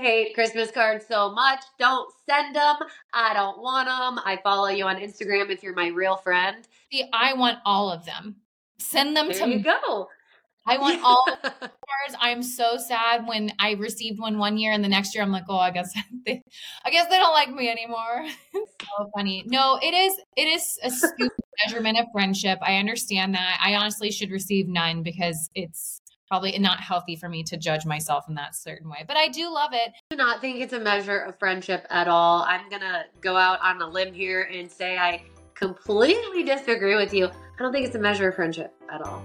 hate Christmas cards so much. Don't send them. I don't want them. I follow you on Instagram if you're my real friend. See, I want all of them. Send them There to you me. go. I want all of the cards. I'm so sad when I received one one year and the next year I'm like, oh, I guess they, I guess they don't like me anymore. so funny. No, it is. It is a stupid measurement of friendship. I understand that. I honestly should receive none because it's probably not healthy for me to judge myself in that certain way. But I do love it. do not think it's a measure of friendship at all. I'm gonna go out on a limb here and say I completely disagree with you. I don't think it's a measure of friendship at all.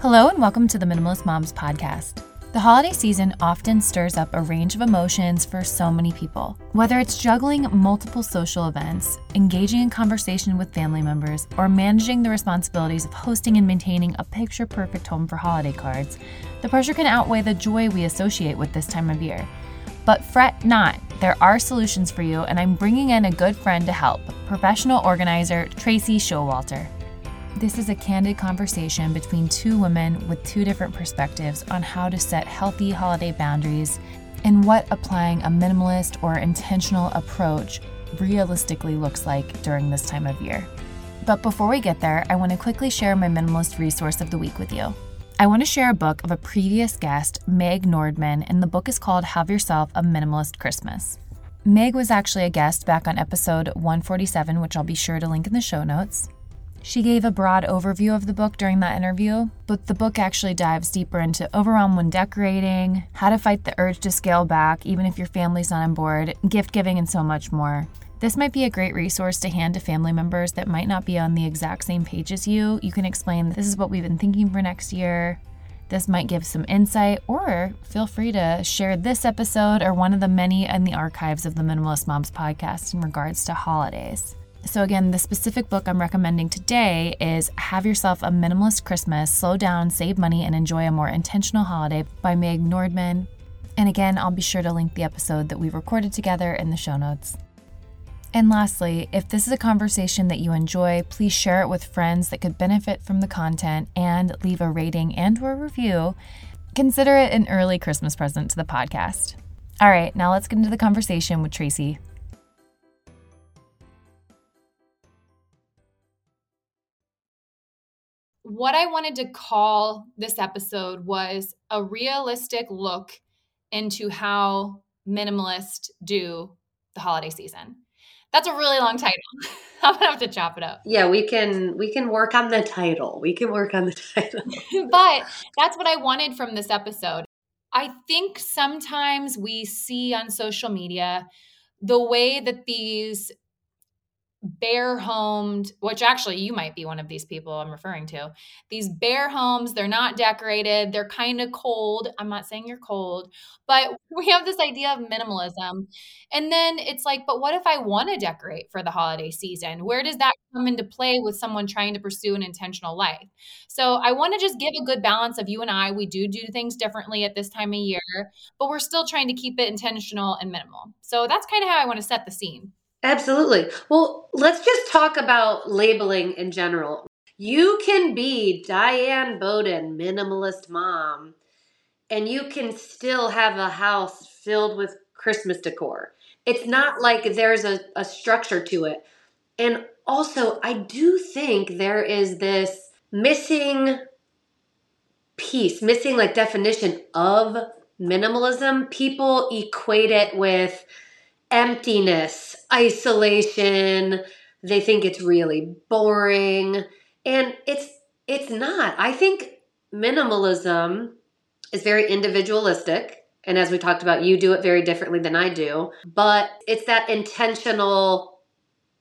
Hello, and welcome to the Minimalist Moms podcast. The holiday season often stirs up a range of emotions for so many people. Whether it's juggling multiple social events, engaging in conversation with family members, or managing the responsibilities of hosting and maintaining a picture perfect home for holiday cards, the pressure can outweigh the joy we associate with this time of year. But fret not, there are solutions for you, and I'm bringing in a good friend to help professional organizer Tracey Showalter. This is a candid conversation between two women with two different perspectives on how to set healthy holiday boundaries and what applying a minimalist or intentional approach realistically looks like during this time of year. But before we get there, I want to quickly share my minimalist resource of the week with you. I want to share a book of a previous guest, Meg Nordmann, and the book is called Have Yourself a Minimalist Christmas. Meg was actually a guest back on episode 147, which I'll be sure to link in the show notes. She gave a broad overview of the book during that interview, but the book actually dives deeper into overwhelm when decorating, how to fight the urge to scale back even if your family's not on board, gift giving, and so much more. This might be a great resource to hand to family members that might not be on the exact same page as you. You can explain this is what we've been thinking for next year. This might give some insight, or feel free to share this episode or one of the many in the archives of the Minimalist Moms podcast in regards to holidays. So, again, the specific book I'm recommending today is Have Yourself a Minimalist Christmas Slow Down, Save Money, and Enjoy a More Intentional Holiday by Meg Nordmann. And again, I'll be sure to link the episode that we recorded together in the show notes. And lastly, if this is a conversation that you enjoy, please share it with friends that could benefit from the content and leave a rating and or review. Consider it an early Christmas present to the podcast. All right, now let's get into the conversation with Tracey. What I wanted to call this episode was a realistic look into how minimalists do the holiday season. That's a really long title. I'm gonna have to chop it up. Yeah, we can we can work on the title. We can work on the title. but that's what I wanted from this episode. I think sometimes we see on social media the way that these bare homed, which actually you might be one of these people I'm referring to. These bare homes, they're not decorated, they're kind of cold. I'm not saying you're cold, but we have this idea of minimalism. And then it's like, but what if I want to decorate for the holiday season? Where does that come into play with someone trying to pursue an intentional life? So I want to just give a good balance of you and I. We do do things differently at this time of year, but we're still trying to keep it intentional and minimal. So that's kind of how I want to set the scene. Absolutely. Well, let's just talk about labeling in general. You can be Diane Bowden, minimalist mom, and you can still have a house filled with Christmas decor. It's not like there's a, a structure to it. And also, I do think there is this missing piece, missing like definition of minimalism. People equate it with emptiness, isolation. They think it's really boring. And it's it's not. I think minimalism is very individualistic. And as we talked about, you do it very differently than I do. But it's that intentional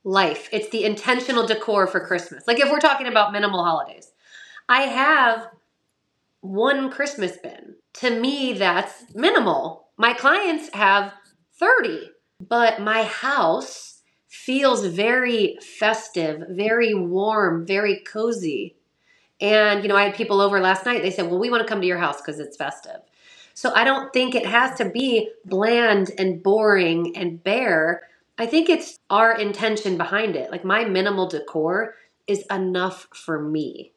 life. It's the intentional decor for Christmas. Like if we're talking about minimal holidays, I have one Christmas bin. To me, that's minimal. My clients have 30 but my house feels very festive, very warm, very cozy. And, you know, I had people over last night. They said, well, we want to come to your house because it's festive. So I don't think it has to be bland and boring and bare. I think it's our intention behind it. Like my minimal decor is enough for me.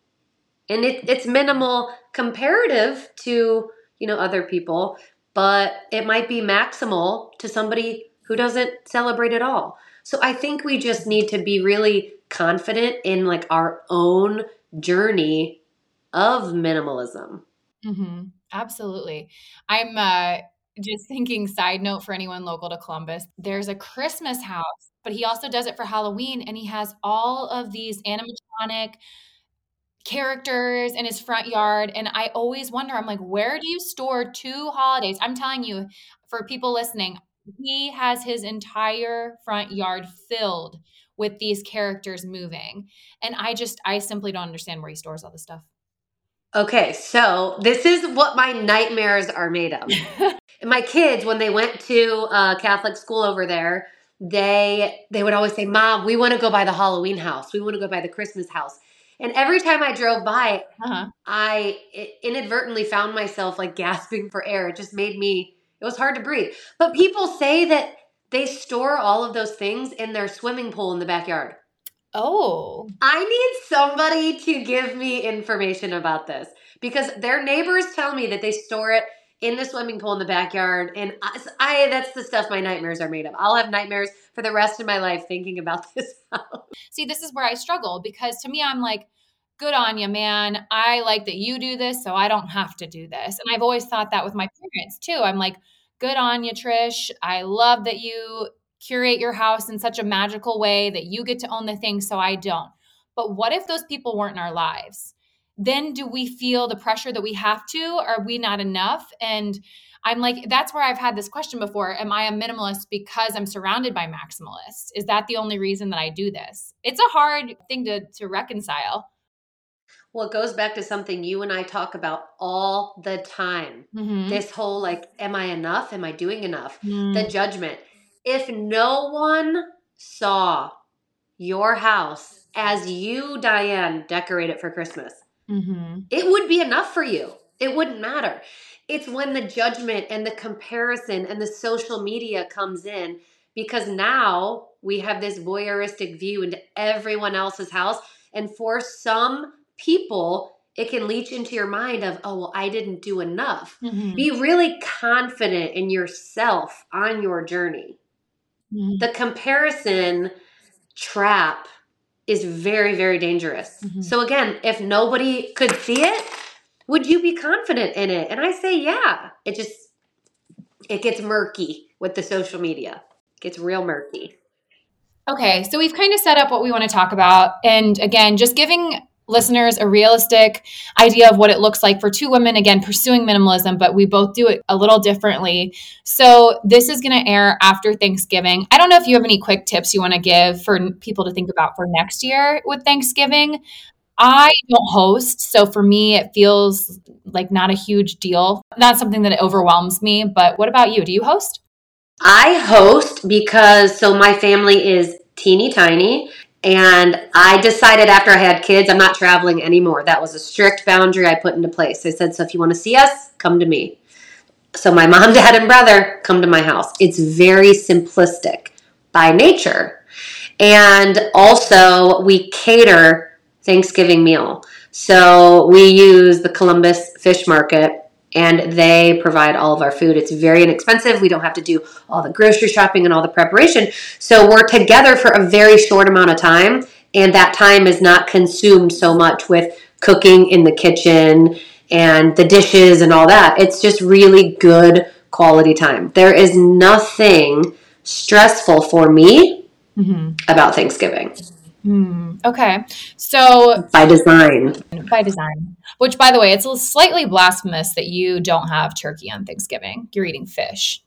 And it, it's minimal comparative to, you know, other people, but it might be maximal to somebody who doesn't celebrate at all. So I think we just need to be really confident in like our own journey of minimalism. Mm-hmm. Absolutely. I'm uh, just thinking, side note for anyone local to Columbus, there's a Christmas house, but he also does it for Halloween and he has all of these animatronic characters in his front yard. And I always wonder, I'm like, where do you store two holidays? I'm telling you, for people listening, he has his entire front yard filled with these characters moving. And I just, I simply don't understand where he stores all this stuff. Okay, so this is what my nightmares are made of. my kids, when they went to uh, Catholic school over there, they they would always say, "Mom, we want to go by the Halloween house. We want to go by the Christmas house." And every time I drove by, uh-huh. I inadvertently found myself like gasping for air. It just made me. It was hard to breathe. But people say that they store all of those things in their swimming pool in the backyard. Oh. I need somebody to give me information about this because their neighbors tell me that they store it in the swimming pool in the backyard and I, I, that's the stuff my nightmares are made of. I'll have nightmares for the rest of my life thinking about this house. See, this is where I struggle because to me I'm like good on you, man. I like that you do this so I don't have to do this. And I've always thought that with my parents too. I'm like good on you, Trish. I love that you curate your house in such a magical way that you get to own the thing so I don't. But what if those people weren't in our lives? Then do we feel the pressure that we have to? Are we not enough? And I'm like, that's where I've had this question before. Am I a minimalist because I'm surrounded by maximalists? Is that the only reason that I do this? It's a hard thing to, to reconcile. Well, it goes back to something you and I talk about all the time. Mm-hmm. This whole like, am I enough? Am I doing enough? Mm. The judgment if no one saw your house as you, Diane, decorate it for Christmas, mm-hmm. it would be enough for you. It wouldn't matter. It's when the judgment and the comparison and the social media comes in because now we have this voyeuristic view into everyone else's house. And for some people, it can leach into your mind of, oh, well, I didn't do enough. Mm-hmm. Be really confident in yourself on your journey. Mm-hmm. The comparison trap is very, very dangerous. Mm-hmm. So, again, if nobody could see it, would you be confident in it? And I say, yeah. It just, it gets murky with the social media. It gets real murky. Okay, so we've kind of set up what we want to talk about. And again, just giving listeners a realistic idea of what it looks like for two women, again, pursuing minimalism, but we both do it a little differently. So this is going to air after Thanksgiving. I don't know if you have any quick tips you want to give for people to think about for next year with Thanksgiving. I don't host, so for me, it feels like not a huge deal. Not something that overwhelms me, but what about you? Do you host? I host because so my family is teeny tiny and I decided after I had kids, I'm not traveling anymore. That was a strict boundary I put into place. I said, so if you want to see us, come to me. So my mom, dad, and brother come to my house. It's very simplistic by nature. And also, we cater Thanksgiving meal. So we use the Columbus Fish Market and they provide all of our food. It's very inexpensive. We don't have to do all the grocery shopping and all the preparation. So we're together for a very short amount of time, and that time is not consumed so much with cooking in the kitchen and the dishes and all that. It's just really good quality time. There is nothing stressful for me mm-hmm. about Thanksgiving. Mm, okay. So by design. By design. Which by the way, it's slightly blasphemous that you don't have turkey on Thanksgiving. You're eating fish.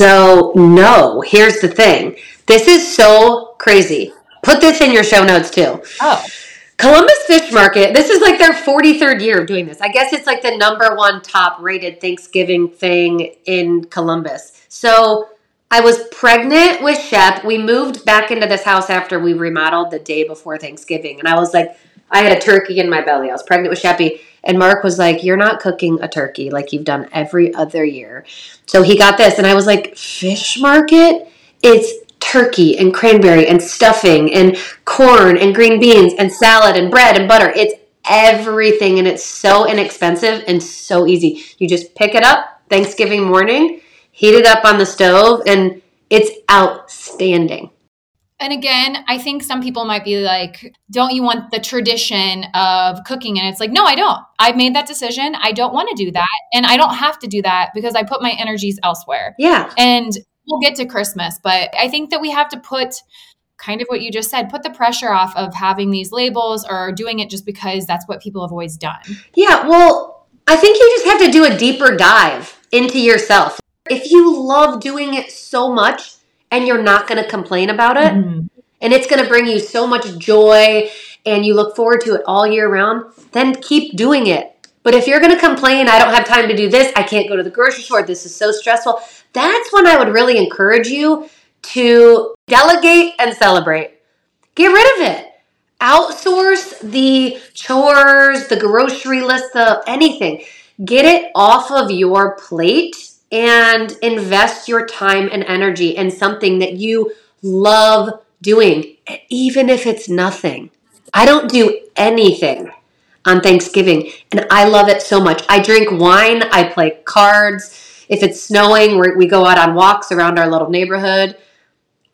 So, no, here's the thing. This is so crazy. Put this in your show notes too. Oh. Columbus Fish Market, this is like their 43rd year of doing this. I guess it's like the number one top rated Thanksgiving thing in Columbus. So I was pregnant with Shep. We moved back into this house after we remodeled the day before Thanksgiving. And I was like, I had a turkey in my belly. I was pregnant with Sheppy. And Mark was like, You're not cooking a turkey like you've done every other year. So he got this. And I was like, Fish market? It's turkey and cranberry and stuffing and corn and green beans and salad and bread and butter. It's everything. And it's so inexpensive and so easy. You just pick it up Thanksgiving morning, heat it up on the stove, and it's outstanding. And again, I think some people might be like, don't you want the tradition of cooking? And it's like, no, I don't. I've made that decision. I don't want to do that. And I don't have to do that because I put my energies elsewhere. Yeah. And we'll get to Christmas, but I think that we have to put kind of what you just said, put the pressure off of having these labels or doing it just because that's what people have always done. Yeah. Well, I think you just have to do a deeper dive into yourself. If you love doing it so much, and you're not going to complain about it. Mm-hmm. And it's going to bring you so much joy and you look forward to it all year round, then keep doing it. But if you're going to complain, I don't have time to do this, I can't go to the grocery store, this is so stressful, that's when I would really encourage you to delegate and celebrate. Get rid of it. Outsource the chores, the grocery list, the anything. Get it off of your plate and invest your time and energy in something that you love doing, even if it's nothing. I don't do anything on Thanksgiving, and I love it so much. I drink wine, I play cards. If it's snowing, we go out on walks around our little neighborhood.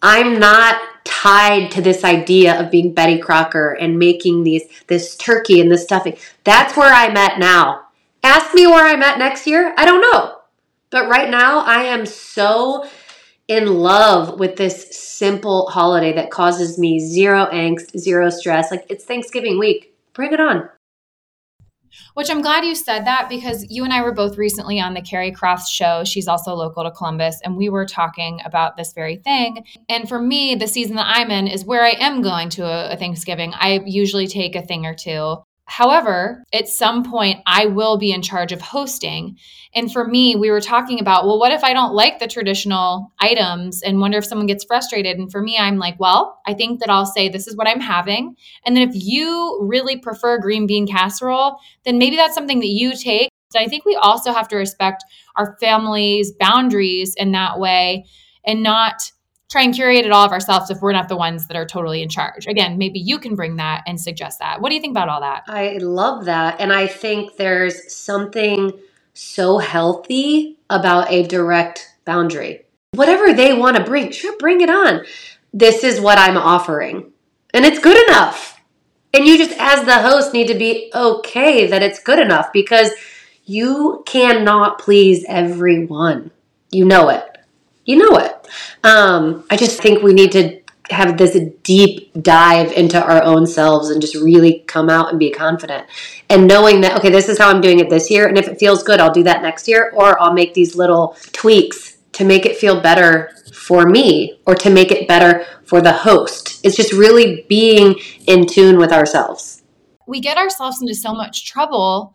I'm not tied to this idea of being Betty Crocker and making these this turkey and this stuffing. That's where I'm at now. Ask me where I'm at next year. I don't know. But right now, I am so in love with this simple holiday that causes me zero angst, zero stress. Like it's Thanksgiving week. Bring it on. Which I'm glad you said that because you and I were both recently on the Carrie Crofts show. She's also local to Columbus, and we were talking about this very thing. And for me, the season that I'm in is where I am going to a, a Thanksgiving. I usually take a thing or two. However, at some point, I will be in charge of hosting. And for me, we were talking about, well, what if I don't like the traditional items and wonder if someone gets frustrated? And for me, I'm like, well, I think that I'll say, this is what I'm having. And then if you really prefer green bean casserole, then maybe that's something that you take. I think we also have to respect our family's boundaries in that way and not try and curate it all of ourselves if we're not the ones that are totally in charge. Again, maybe you can bring that and suggest that. What do you think about all that? I love that. And I think there's something so healthy about a direct boundary. Whatever they want to bring, sure, bring it on. This is what I'm offering. And it's good enough. And you just, as the host, need to be okay that it's good enough because you cannot please everyone. You know it. You know it. Um, I just think we need to have this deep dive into our own selves and just really come out and be confident. And knowing that okay this is how i'm doing it this year and if it feels good i'll do that next year or i'll make these little tweaks to make it feel better for me or to make it better for the host. It's just really being in tune with ourselves. We get ourselves into so much trouble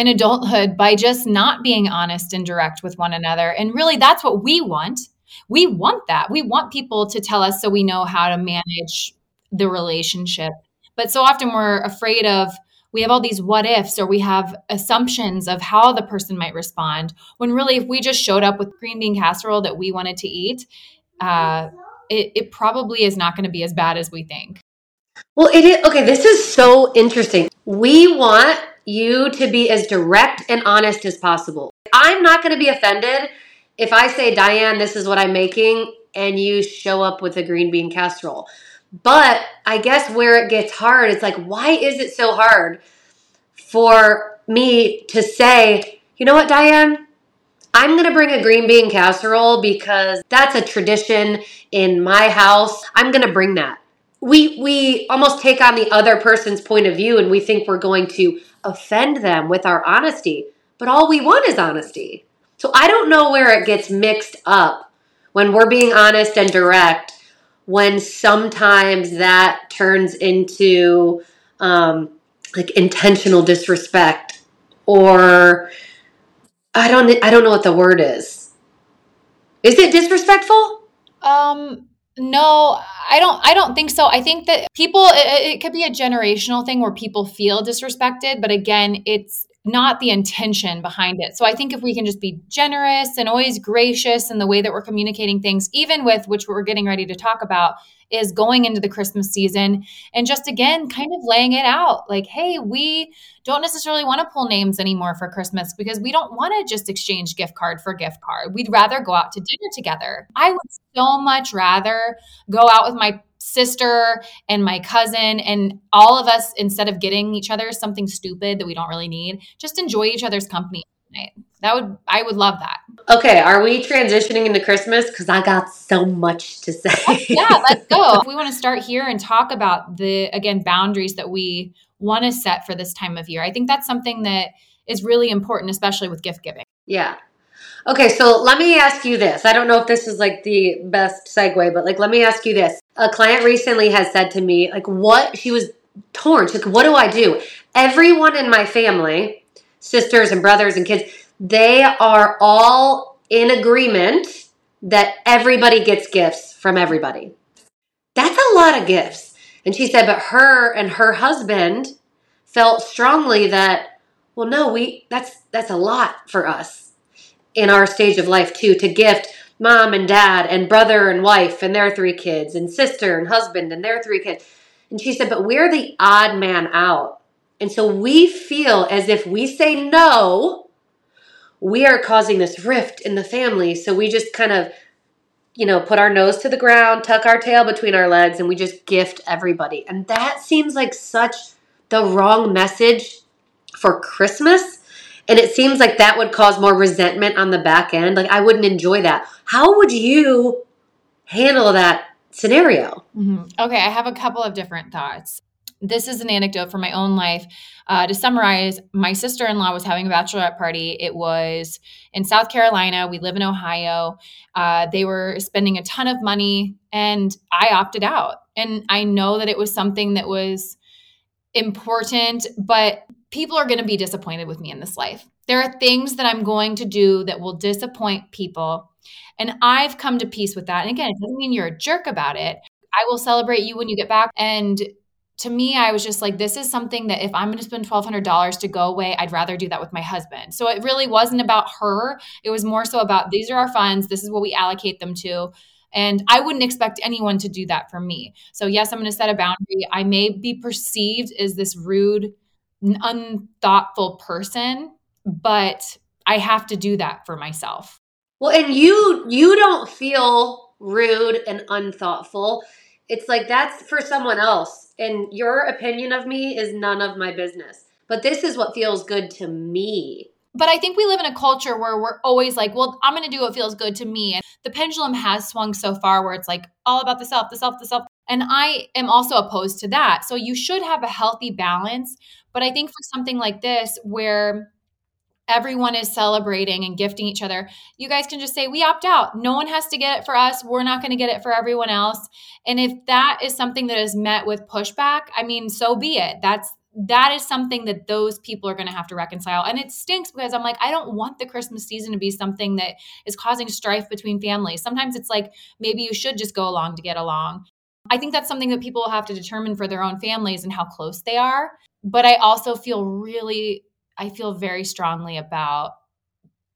in adulthood by just not being honest and direct with one another and really that's what we want we want that. We want people to tell us so we know how to manage the relationship. But so often we're afraid of, we have all these what ifs or we have assumptions of how the person might respond. When really, if we just showed up with green bean casserole that we wanted to eat, uh, it, it probably is not going to be as bad as we think. Well, it is okay. This is so interesting. We want you to be as direct and honest as possible. I'm not going to be offended if I say, Diane, this is what I'm making, and you show up with a green bean casserole. But I guess where it gets hard, it's like, why is it so hard for me to say, you know what, Diane? I'm going to bring a green bean casserole because that's a tradition in my house. I'm going to bring that. We we almost take on the other person's point of view and we think we're going to offend them with our honesty. But all we want is honesty. So I don't know where it gets mixed up when we're being honest and direct, when sometimes that turns into um, like intentional disrespect or I don't I don't know what the word is. Is it disrespectful? Um no, I don't I don't think so. I think that people it, it could be a generational thing where people feel disrespected, but again, it's not the intention behind it. So I think if we can just be generous and always gracious in the way that we're communicating things, even with which we're getting ready to talk about, is going into the Christmas season and just again kind of laying it out like, hey, we don't necessarily want to pull names anymore for Christmas because we don't want to just exchange gift card for gift card. We'd rather go out to dinner together. I would so much rather go out with my sister and my cousin and all of us instead of getting each other something stupid that we don't really need just enjoy each other's company that would i would love that. Okay are we transitioning into christmas? Because i got so much to say. Yeah let's go. We want to start here and talk about the again boundaries that we want to set for this time of year i think that's something that is really important especially with gift giving. Yeah Okay, so let me ask you this. I don't know if this is like the best segue, but like let me ask you this. A client recently has said to me, like, what she was torn. She's like, what do I do? Everyone in my family, sisters and brothers and kids, they are all in agreement that everybody gets gifts from everybody. That's a lot of gifts. And she said, but her and her husband felt strongly that, well, no, we that's that's a lot for us in our stage of life too to gift mom and dad and brother and wife and their three kids and sister and husband and their three kids. And she said, but we're the odd man out. And so we feel as if we say no, we are causing this rift in the family. So we just kind of, you know, put our nose to the ground, tuck our tail between our legs, and we just gift everybody. And that seems like such the wrong message for Christmas and it seems like that would cause more resentment on the back end. Like, I wouldn't enjoy that. How would you handle that scenario? Mm-hmm. Okay, I have a couple of different thoughts. This is an anecdote from my own life. Uh, to summarize, my sister in law was having a bachelorette party. It was in South Carolina. We live in Ohio. Uh, they were spending a ton of money, and I opted out. And I know that it was something that was important, but people are going to be disappointed with me in this life. There are things that I'm going to do that will disappoint people. And I've come to peace with that. And again, it doesn't mean you're a jerk about it. I will celebrate you when you get back. And to me, I was just like, this is something that if I'm going to spend $1,200 to go away, I'd rather do that with my husband. So it really wasn't about her. It was more so about these are our funds. This is what we allocate them to. And I wouldn't expect anyone to do that for me. So, yes, I'm going to set a boundary. I may be perceived as this rude, unthoughtful person, but I have to do that for myself. Well, and you you don't feel rude and unthoughtful. It's like that's for someone else. And your opinion of me is none of my business. But this is what feels good to me. But I think we live in a culture where we're always like, well, I'm going to do what feels good to me. And the pendulum has swung so far where it's like all about the self, the self, the self. And I am also opposed to that. So you should have a healthy balance. But I think for something like this, where everyone is celebrating and gifting each other, you guys can just say, We opt out. No one has to get it for us. We're not going to get it for everyone else. And if that is something that is met with pushback, I mean, so be it. That's that is something that those people are going to have to reconcile. And it stinks because I'm like, I don't want the Christmas season to be something that is causing strife between families. Sometimes it's like maybe you should just go along to get along. I think that's something that people have to determine for their own families and how close they are. But I also feel really I feel very strongly about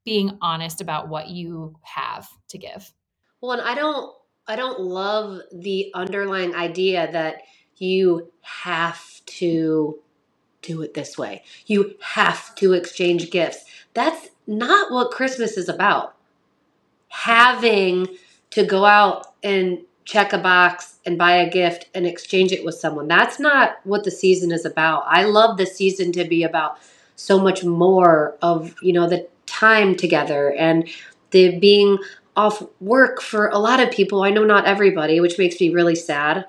being honest about what you have to give. Well, and I don't I don't love the underlying idea that you have to do it this way. You have to exchange gifts. That's not what Christmas is about. Having to go out and check a box and buy a gift and exchange it with someone. That's not what the season is about. I love the season to be about so much more of you know the time together and the being off work for a lot of people. I know not everybody which makes me really sad.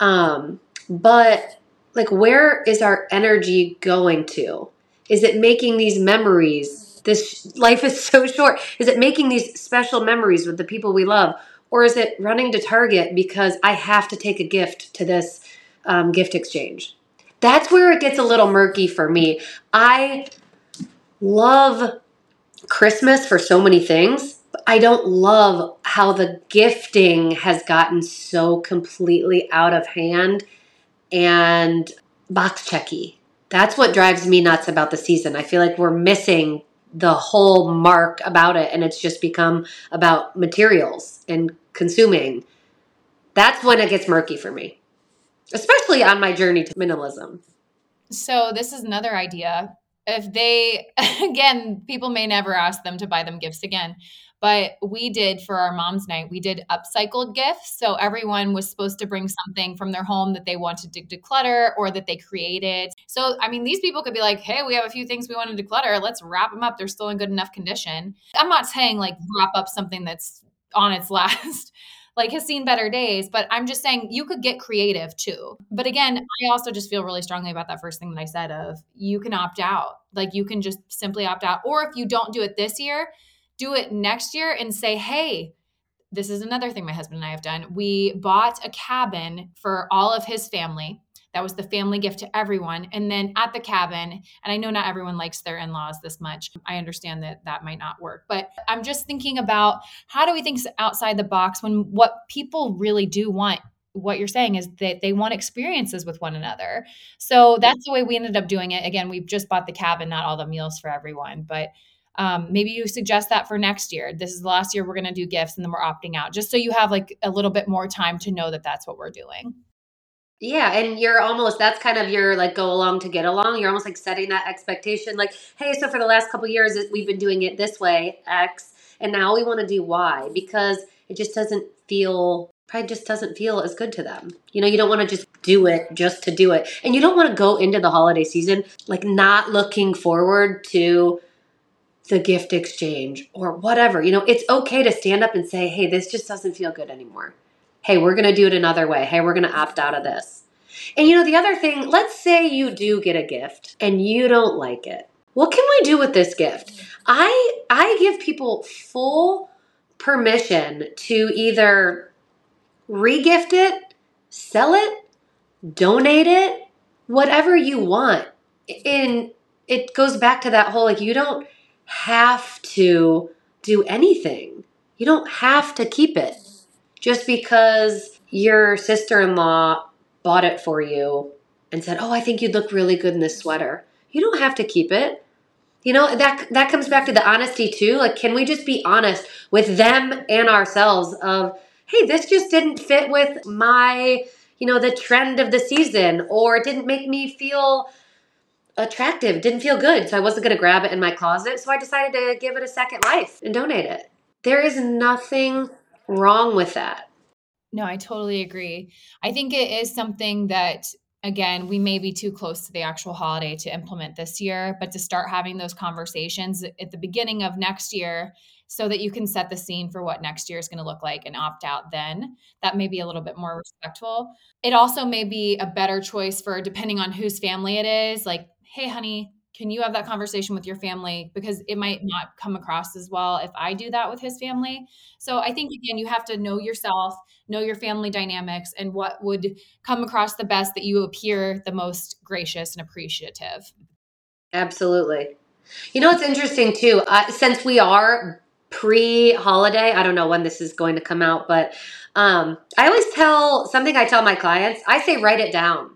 Um, but like where is our energy going to? Is it making these memories? This life is so short. Is it making these special memories with the people we love or is it running to target because i have to take a gift to this um, gift exchange that's where it gets a little murky for me. I love Christmas for so many things. But I don't love how the gifting has gotten so completely out of hand and box checky. That's what drives me nuts about the season. I feel like we're missing the whole mark about it and it's just become about materials and consuming. That's when it gets murky for me, especially on my journey to minimalism. So, this is another idea. If they, again, people may never ask them to buy them gifts again, but we did for our mom's night, we did upcycled gifts. So everyone was supposed to bring something from their home that they wanted to declutter or that they created. So, I mean, these people could be like, hey, we have a few things we want to declutter. Let's wrap them up. They're still in good enough condition. I'm not saying like wrap up something that's on its last like has seen better days but i'm just saying you could get creative too but again i also just feel really strongly about that first thing that i said of you can opt out like you can just simply opt out or if you don't do it this year do it next year and say, hey, this is another thing my husband and I have done. We bought a cabin for all of his family. That was the family gift to everyone. And then at the cabin, and I know not everyone likes their in laws this much. I understand that that might not work, but I'm just thinking about how do we think outside the box when what people really do want what you're saying is that they want experiences with one another. So that's the way we ended up doing it. Again, we've just bought the cabin, not all the meals for everyone, but um, maybe you suggest that for next year. This is the last year we're going to do gifts and then we're opting out, just so you have like a little bit more time to know that that's what we're doing. Yeah, and you're almost that's kind of your like go along to get along. You're almost like setting that expectation like, hey, so for the last couple years we've been doing it this way, X, and now we want to do Y because it just doesn't feel probably just doesn't feel as good to them. You know, you don't want to just do it just to do it. And you don't want to go into the holiday season like not looking forward to the gift exchange or whatever. You know, it's okay to stand up and say, hey, this just doesn't feel good anymore. Hey, we're going to do it another way. Hey, we're going to opt out of this. And you know, the other thing, let's say you do get a gift and you don't like it. What can we do with this gift? I I give people full permission to either regift it, sell it, donate it, whatever you want. And it goes back to that whole like you don't have to do anything. You don't have to keep it just because your sister in law bought it for you and said, Oh, I think you'd look really good in this sweater. You don't have to keep it. You know, that that comes back to the honesty too. Like, can we just be honest with them and ourselves of, hey, this just didn't fit with my, you know, the trend of the season, or it didn't make me feel attractive, didn't feel good. So I wasn't going to grab it in my closet. So I decided to give it a second life and donate it. There is nothing wrong with that. No, I totally agree. I think it is something that again, we may be too close to the actual holiday to implement this year, but to start having those conversations at the beginning of next year so that you can set the scene for what next year is going to look like and opt out then. That may be a little bit more respectful. It also may be a better choice for depending on whose family it is, like hey, honey, can you have that conversation with your family? Because it might not come across as well if I do that with his family. So I think, again, you have to know yourself, know your family dynamics, and what would come across the best that you appear the most gracious and appreciative. Absolutely. You know, it's interesting too, uh, since we are pre holiday, I don't know when this is going to come out, but um, I always tell something I tell my clients I say, write it down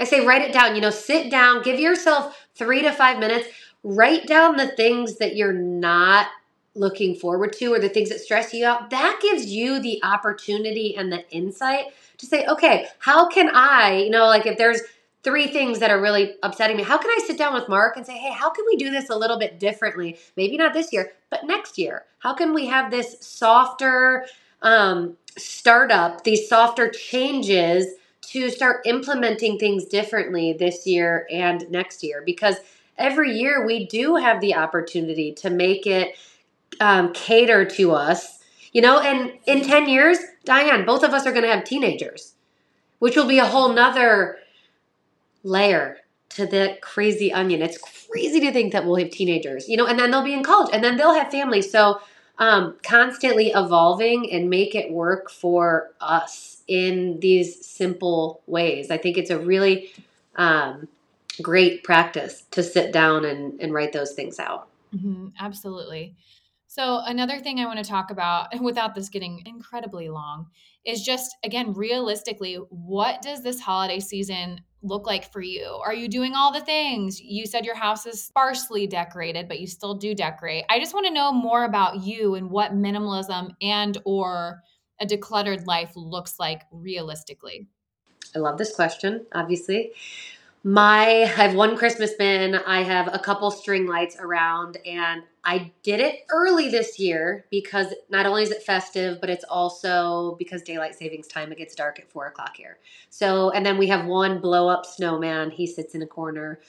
I say write it down. You know, sit down, give yourself three to five minutes, write down the things that you're not looking forward to or the things that stress you out. That gives you the opportunity and the insight to say, okay, how can I, you know, like if there's three things that are really upsetting me, how can I sit down with Mark and say, hey, how can we do this a little bit differently? Maybe not this year, but next year. How can we have this softer um, startup, these softer changes? To start implementing things differently this year and next year because every year we do have the opportunity to make it um, cater to us you know and in 10 years diane both of us are going to have teenagers which will be a whole nother layer to the crazy onion. It's crazy to think that we'll have teenagers you know and then they'll be in college and then they'll have families. So um, constantly evolving and make it work for us in these simple ways. I think it's a really um, great practice to sit down and, and write those things out. Mm-hmm, absolutely. So, another thing I want to talk about, without this getting incredibly long, is just again, realistically, what does this holiday season look like for you? Are you doing all the things? You said your house is sparsely decorated, but you still do decorate. I just want to know more about you and what minimalism and or a decluttered life looks like realistically. I love this question, obviously. My I have one Christmas bin, I have a couple string lights around, and I did it early this year because not only is it festive, but it's also because daylight savings time, it gets dark at four o'clock here. So, and then we have one blow up snowman. He sits in a corner.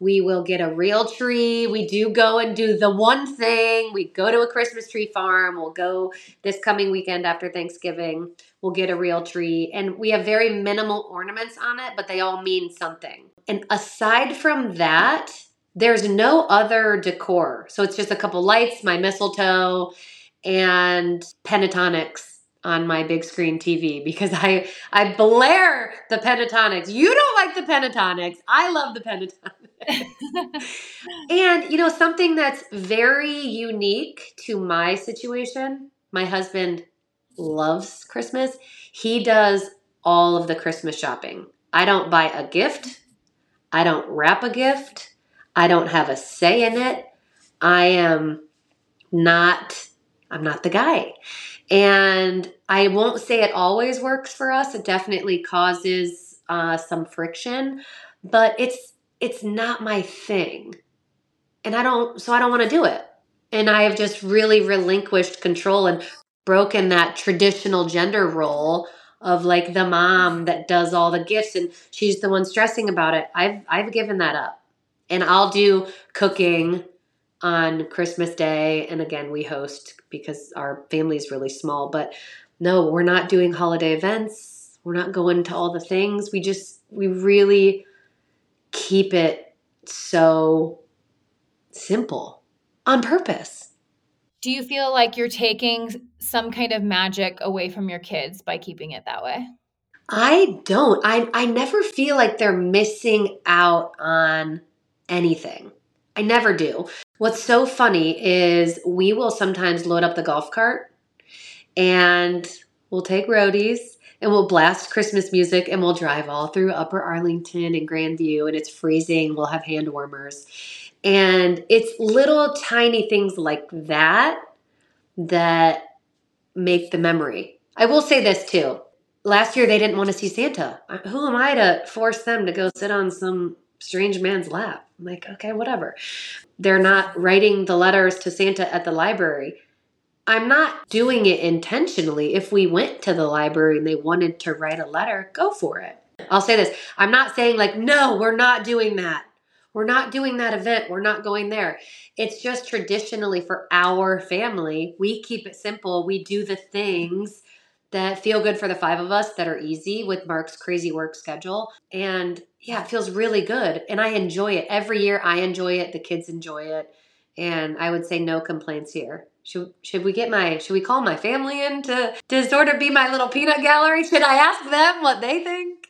We will get a real tree. We do go and do the one thing. We go to a Christmas tree farm. We'll go this coming weekend after Thanksgiving. We'll get a real tree. And we have very minimal ornaments on it, but they all mean something. And aside from that, there's no other decor. So it's just a couple lights, my mistletoe, and Pentatonix on my big screen TV because I I blare the Pentatonix. You don't like the Pentatonix. I love the Pentatonix. and you know something that's very unique to my situation. My husband loves Christmas. He does all of the Christmas shopping. I don't buy a gift. I don't wrap a gift. I don't have a say in it. I am not I'm not the guy. And I won't say it always works for us. It definitely causes uh, some friction, but it's it's not my thing, and I don't. So I don't want to do it. And I have just really relinquished control and broken that traditional gender role of like the mom that does all the gifts and she's the one stressing about it. I've I've given that up. And I'll do cooking on Christmas Day and again we host because our family is really small. But no, we're not doing holiday events. We're not going to all the things. We just, we really keep it so simple on purpose. Do you feel like you're taking some kind of magic away from your kids by keeping it that way? I don't. I I never feel like they're missing out on anything. I never do. What's so funny is we will sometimes load up the golf cart and we'll take roadies and we'll blast Christmas music and we'll drive all through Upper Arlington and Grandview and it's freezing. We'll have hand warmers. And it's little tiny things like that that make the memory. I will say this too. Last year they didn't want to see Santa. Who am I to force them to go sit on some strange man's lap? I'm like, okay, whatever. They're not writing the letters to Santa at the library. I'm not doing it intentionally. If we went to the library and they wanted to write a letter, go for it. I'll say this I'm not saying, like, no, we're not doing that. We're not doing that event. We're not going there. It's just traditionally for our family, we keep it simple. We do the things that feel good for the five of us that are easy with Mark's crazy work schedule. And yeah, it feels really good. And I enjoy it. Every year I enjoy it. The kids enjoy it. And I would say no complaints here. Should, should we get my should we call my family in to, to sort of be my little peanut gallery? Should I ask them what they think?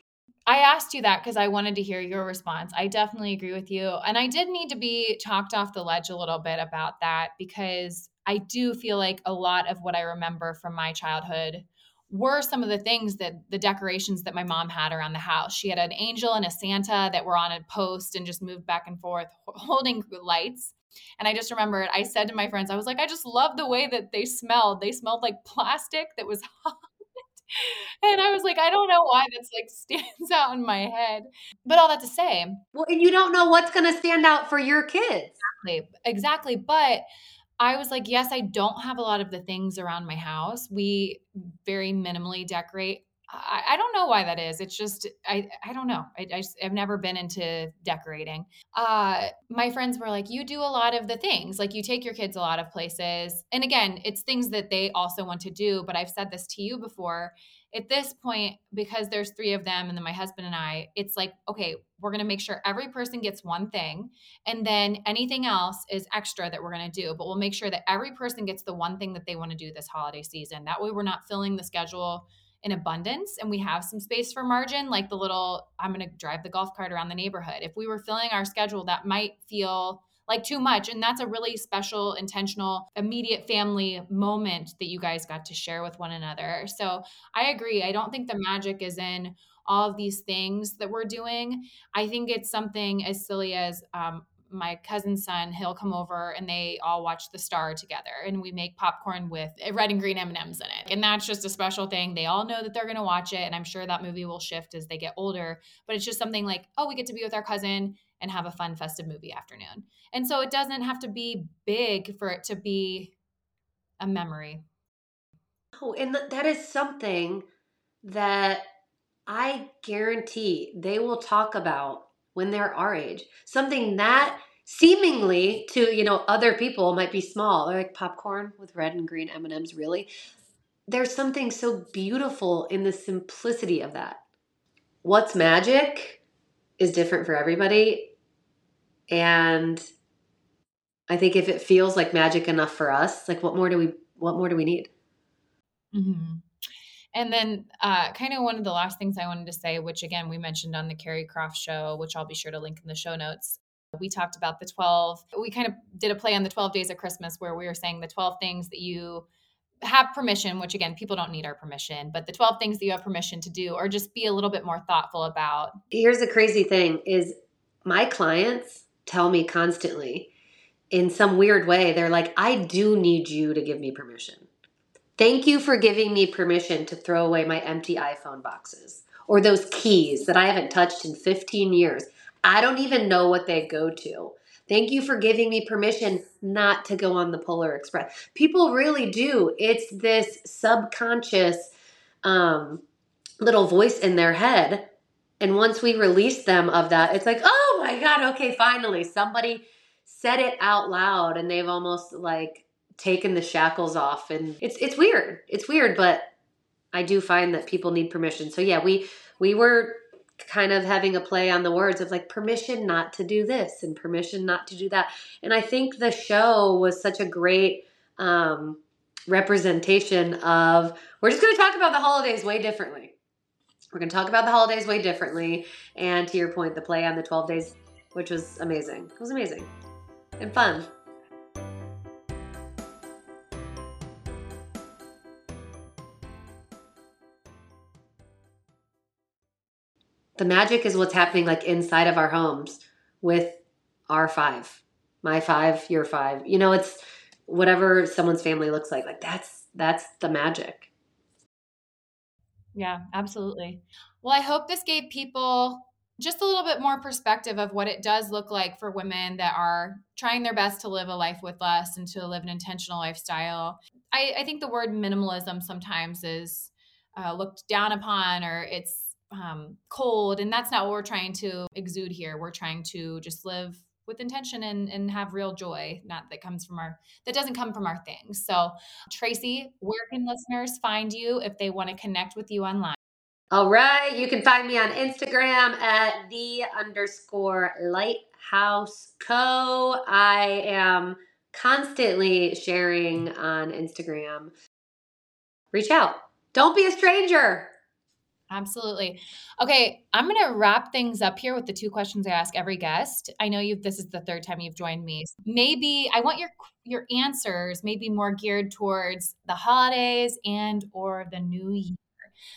I asked you that because I wanted to hear your response. I definitely agree with you. And I did need to be talked off the ledge a little bit about that because I do feel like a lot of what I remember from my childhood were some of the things that the decorations that my mom had around the house. She had an angel and a Santa that were on a post and just moved back and forth holding lights. And I just remembered I said to my friends, I was like, I just love the way that they smelled. They smelled like plastic that was hot. and I was like, I don't know why that's like stands out in my head. But all that to say, well, and you don't know what's going to stand out for your kids. Exactly. Exactly. But I was like, yes, I don't have a lot of the things around my house. We very minimally decorate. I, I don't know why that is. It's just I I don't know. I, I have never been into decorating. Uh, my friends were like, you do a lot of the things. Like you take your kids a lot of places, and again, it's things that they also want to do. But I've said this to you before at this point, because there's three of them and then my husband and I, it's like, okay, we're going to make sure every person gets one thing. And then anything else is extra that we're going to do. But we'll make sure that every person gets the one thing that they want to do this holiday season. That way, we're not filling the schedule in abundance and we have some space for margin, like the little, I'm going to drive the golf cart around the neighborhood. If we were filling our schedule, that might feel like too much. And that's a really special, intentional, immediate family moment that you guys got to share with one another. So I agree. I don't think the magic is in all of these things that we're doing. I think it's something as silly as um, my cousin's son he'll come over and they all watch the star together and we make popcorn with red and green m&ms in it. And that's just a special thing. They all know that they're going to watch it and i'm sure that movie will shift as they get older but it's just something like oh we get to be with our cousin and have a fun festive movie afternoon. And so it doesn't have to be big for it to be a memory. Oh and that is something that i guarantee they will talk about when they're our age. Something that seemingly to, you know, other people might be small. Like popcorn with red and green M&Ms, really. There's something so beautiful in the simplicity of that. What's magic is different for everybody. And I think if it feels like magic enough for us, like what more do we what more do we need? Mm-hmm. And then, uh, kind of one of the last things I wanted to say, which again, we mentioned on the Carrie Croft show, which I'll be sure to link in the show notes. We talked about the 12, we kind of did a play on the 12 days of Christmas where we were saying the 12 things that you have permission, which again, people don't need our permission, but the 12 things that you have permission to do or just be a little bit more thoughtful about. Here's the crazy thing is my clients tell me constantly in some weird way, they're like, I do need you to give me permission. Thank you for giving me permission to throw away my empty iPhone boxes or those keys that I haven't touched in 15 years. I don't even know what they go to. Thank you for giving me permission not to go on the Polar Express. People really do. It's this subconscious um, little voice in their head. And once we release them of that, it's like, oh my God, okay, finally, somebody said it out loud and they've almost like taken the shackles off and it's it's weird. It's weird, but I do find that people need permission. So yeah, we we were kind of having a play on the words of like permission not to do this and permission not to do that. And I think the show was such a great um, representation of we're just going to talk about the holidays way differently. We're going to talk about the holidays way differently. And to your point, the play on the 12 days, which was amazing. It was amazing and fun. The magic is what's happening like inside of our homes with our five. My five your five. You know it's whatever someone's family looks like. Like that's that's the magic. Yeah absolutely. Well i hope this gave people just a little bit more perspective of what it does look like for women that are trying their best to live a life with less and to live an intentional lifestyle. I, I think the word minimalism sometimes is uh, looked down upon or it's um, cold. And that's not what we're trying to exude here. We're trying to just live with intention and, and have real joy, not that comes from our, that doesn't come from our things. So, Tracey, where can listeners find you if they want to connect with you online? All right. You can find me on Instagram at the underscore lighthouse co. I am constantly sharing on Instagram. Reach out. Don't be a stranger. Absolutely. Okay, I'm going to wrap things up here with the two questions I ask every guest. I know you this is the third time you've joined me. Maybe I want your your answers maybe more geared towards the holidays and or the new year.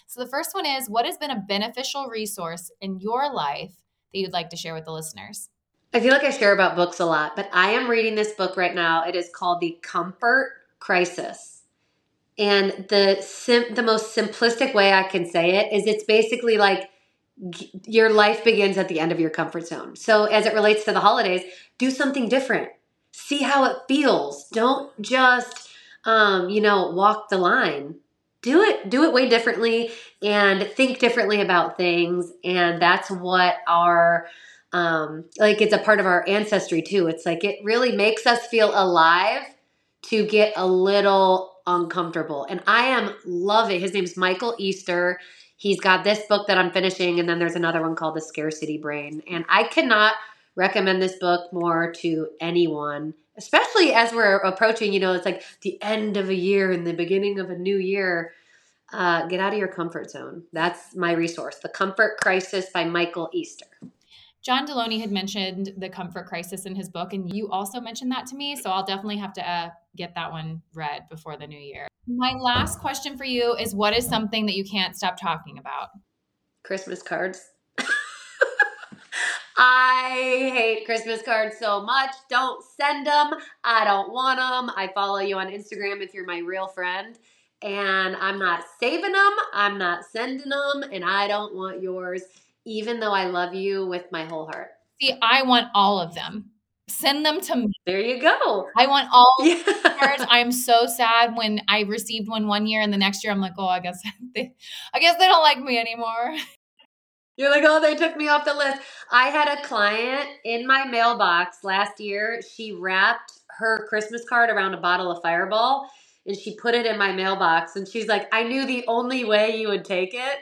So the first one is what has been a beneficial resource in your life that you'd like to share with the listeners? I feel like I share about books a lot, but I am reading this book right now. It is called The Comfort Crisis and the sim- the most simplistic way I can say it is it's basically like g- your life begins at the end of your comfort zone. So as it relates to the holidays, do something different. See how it feels. Don't just um, you know, walk the line. Do it do it way differently and think differently about things and that's what our um like it's a part of our ancestry too. It's like it really makes us feel alive to get a little uncomfortable. And I am loving his name's Michael Easter. He's got this book that I'm finishing, and then there's another one called The Scarcity Brain. And I cannot recommend this book more to anyone, especially as we're approaching, you know, it's like the end of a year and the beginning of a new year. Uh, get out of your comfort zone. That's my resource. The Comfort Crisis by Michael Easter. John Delony had mentioned the comfort crisis in his book, and you also mentioned that to me. So I'll definitely have to uh, get that one read before the new year. My last question for you is what is something that you can't stop talking about? Christmas cards. I hate Christmas cards so much. Don't send them. I don't want them. I follow you on Instagram if you're my real friend. And I'm not saving them. I'm not sending them. And I don't want yours, even though I love you with my whole heart. See, I want all of them. Send them to me. There you go. I want all yeah. cards. I'm so sad when I received one one year and the next year I'm like, oh, I guess they, I guess they don't like me anymore. You're like, oh, they took me off the list. I had a client in my mailbox last year. She wrapped her Christmas card around a bottle of Fireball and she put it in my mailbox. And she's like, I knew the only way you would take it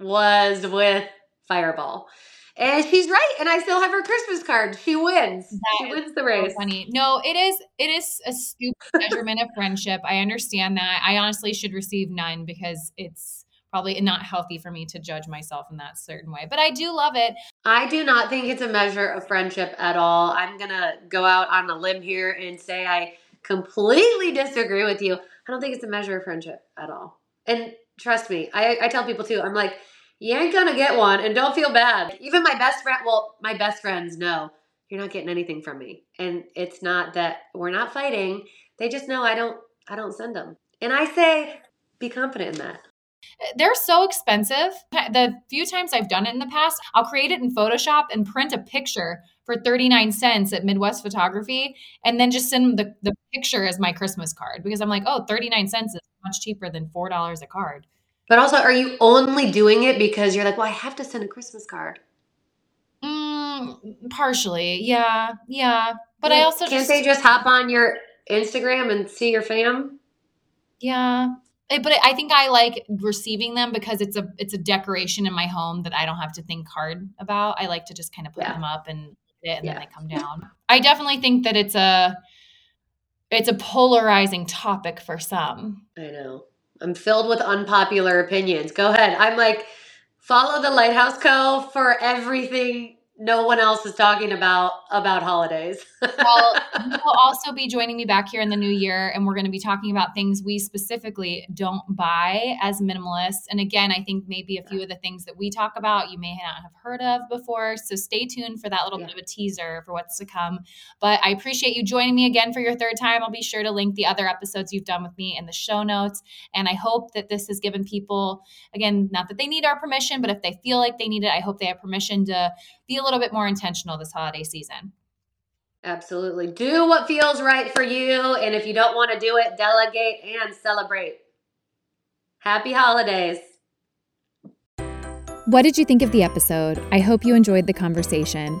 was with Fireball. And she's right, and I still have her Christmas card. She wins. That she wins the race. So funny. No, it is. It is a stupid measurement of friendship. I understand that. I honestly should receive none because it's probably not healthy for me to judge myself in that certain way. But I do love it. I do not think it's a measure of friendship at all. I'm going to go out on a limb here and say I completely disagree with you. I don't think it's a measure of friendship at all. And trust me, I, I tell people too, I'm like, you ain't gonna get one and don't feel bad. Even my best friend, well, my best friends know you're not getting anything from me. And it's not that we're not fighting. They just know I don't I don't send them. And I say be confident in that. They're so expensive. The few times I've done it in the past, I'll create it in Photoshop and print a picture for 39 cents at Midwest Photography and then just send the, the picture as my Christmas card because I'm like, oh, 39 cents is much cheaper than $4 a card. But also, are you only doing it because you're like, well, I have to send a Christmas card? Mm, partially, yeah, yeah. But I also can't just, they just hop on your Instagram and see your fam? Yeah, but I think I like receiving them because it's a it's a decoration in my home that I don't have to think hard about. I like to just kind of put yeah. them up and it and yeah. then they come down. I definitely think that it's a it's a polarizing topic for some. I know. I'm filled with unpopular opinions. Go ahead. I'm like follow the Lighthouse Co for everything no one else is talking about about holidays. well, you will also be joining me back here in the new year, and we're going to be talking about things we specifically don't buy as minimalists. And again, I think maybe a few of the things that we talk about you may not have heard of before. So stay tuned for that little yeah. bit of a teaser for what's to come. But I appreciate you joining me again for your third time. I'll be sure to link the other episodes you've done with me in the show notes. And I hope that this has given people, again, not that they need our permission, but if they feel like they need it, I hope they have permission to be a little bit more intentional this holiday season. Absolutely. Do what feels right for you. And if you don't want to do it, delegate and celebrate. Happy holidays. What did you think of the episode? I hope you enjoyed the conversation.